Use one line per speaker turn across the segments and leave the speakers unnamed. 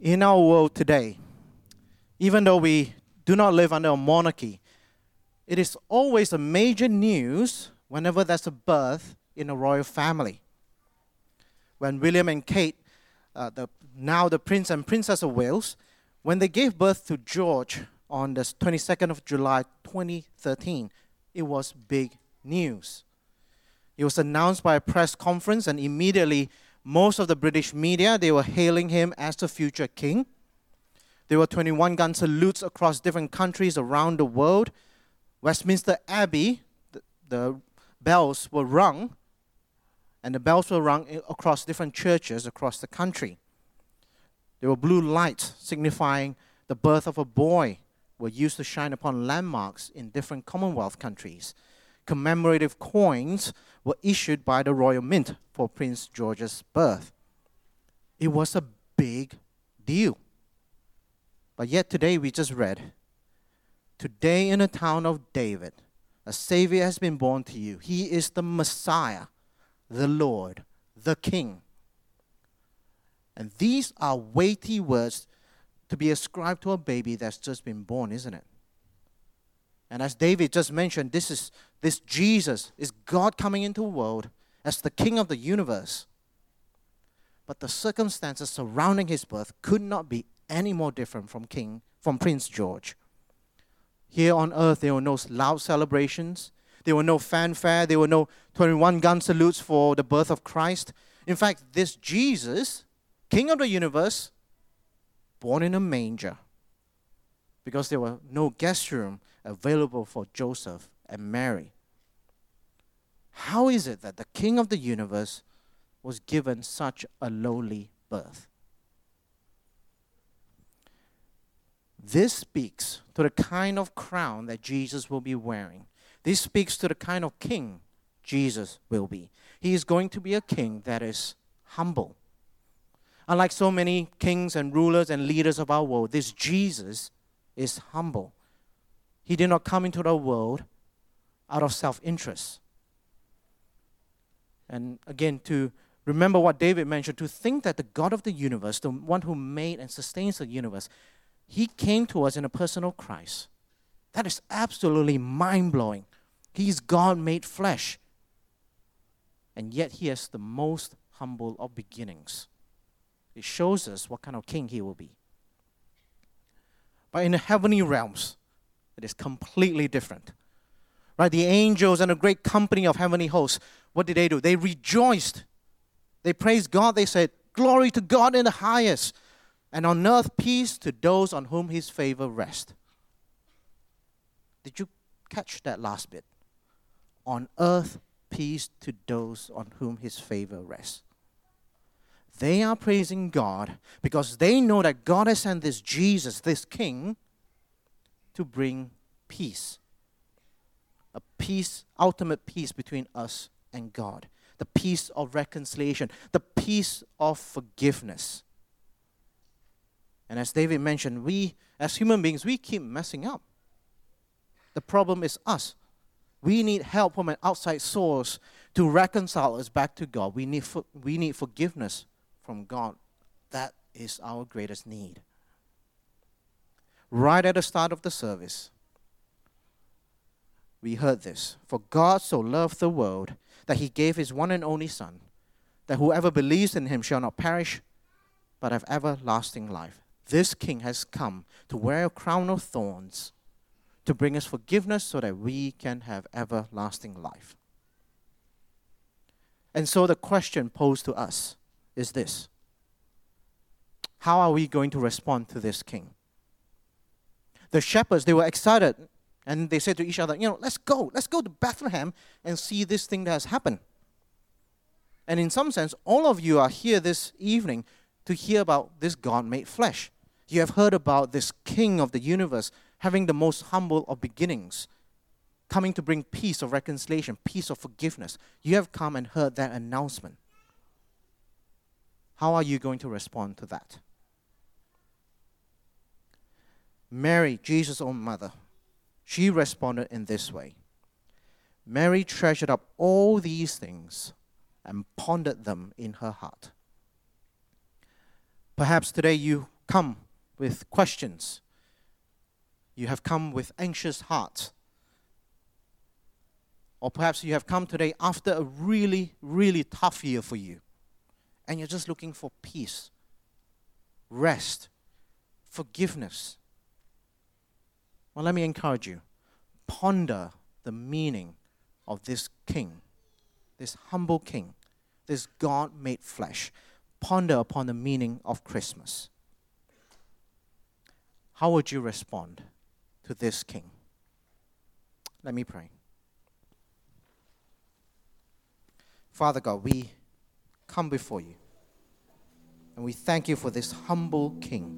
In our world today, even though we do not live under a monarchy, it is always a major news whenever there's a birth in a royal family. When William and Kate, uh, the, now the Prince and Princess of Wales, when they gave birth to George on the 22nd of July 2013, it was big news. It was announced by a press conference, and immediately most of the British media they were hailing him as the future king. There were 21 gun salutes across different countries around the world. Westminster Abbey, the, the bells were rung, and the bells were rung across different churches across the country. There were blue lights signifying the birth of a boy were used to shine upon landmarks in different Commonwealth countries. Commemorative coins were issued by the Royal Mint for Prince George's birth. It was a big deal. But yet today we just read Today in the town of David, a Savior has been born to you. He is the Messiah, the Lord, the King. And these are weighty words to be ascribed to a baby that's just been born, isn't it? And as David just mentioned, this is this Jesus is God coming into the world as the king of the universe. But the circumstances surrounding his birth could not be any more different from King from Prince George. Here on earth there were no loud celebrations, there were no fanfare, there were no 21 gun salutes for the birth of Christ. In fact, this Jesus, King of the universe, born in a manger because there were no guest room available for Joseph and Mary. How is it that the King of the universe was given such a lowly birth? This speaks to the kind of crown that Jesus will be wearing. This speaks to the kind of king Jesus will be. He is going to be a king that is humble. Unlike so many kings and rulers and leaders of our world, this Jesus is humble. He did not come into the world out of self interest. And again, to remember what David mentioned, to think that the God of the universe, the one who made and sustains the universe, he came to us in a personal Christ. That is absolutely mind blowing. He's God made flesh. And yet he has the most humble of beginnings. It shows us what kind of king he will be. But in the heavenly realms, it is completely different. Right? The angels and a great company of heavenly hosts, what did they do? They rejoiced. They praised God. They said, Glory to God in the highest, and on earth peace to those on whom his favor rests. Did you catch that last bit? On earth peace to those on whom his favor rests. They are praising God because they know that God has sent this Jesus, this King, to bring peace. A peace, ultimate peace between us and God. The peace of reconciliation, the peace of forgiveness. And as David mentioned, we, as human beings, we keep messing up. The problem is us. We need help from an outside source to reconcile us back to God. We need, for, we need forgiveness from God. That is our greatest need. Right at the start of the service, we heard this For God so loved the world that he gave his one and only Son, that whoever believes in him shall not perish, but have everlasting life. This King has come to wear a crown of thorns to bring us forgiveness so that we can have everlasting life. And so the question posed to us is this How are we going to respond to this king? The shepherds, they were excited and they said to each other, You know, let's go, let's go to Bethlehem and see this thing that has happened. And in some sense, all of you are here this evening to hear about this God made flesh. You have heard about this King of the universe having the most humble of beginnings, coming to bring peace of reconciliation, peace of forgiveness. You have come and heard that announcement. How are you going to respond to that? Mary, Jesus' own mother, she responded in this way Mary treasured up all these things and pondered them in her heart. Perhaps today you come with questions. You have come with anxious hearts. Or perhaps you have come today after a really, really tough year for you. And you're just looking for peace, rest, forgiveness. Well, let me encourage you. Ponder the meaning of this king, this humble king, this God made flesh. Ponder upon the meaning of Christmas. How would you respond to this king? Let me pray. Father God, we come before you and we thank you for this humble king,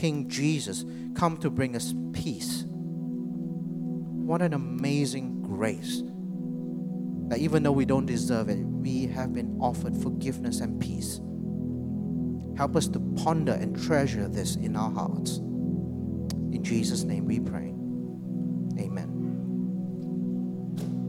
King Jesus, come to bring us peace. What an amazing grace that even though we don't deserve it, we have been offered forgiveness and peace. Help us to ponder and treasure this in our hearts. In Jesus' name we pray.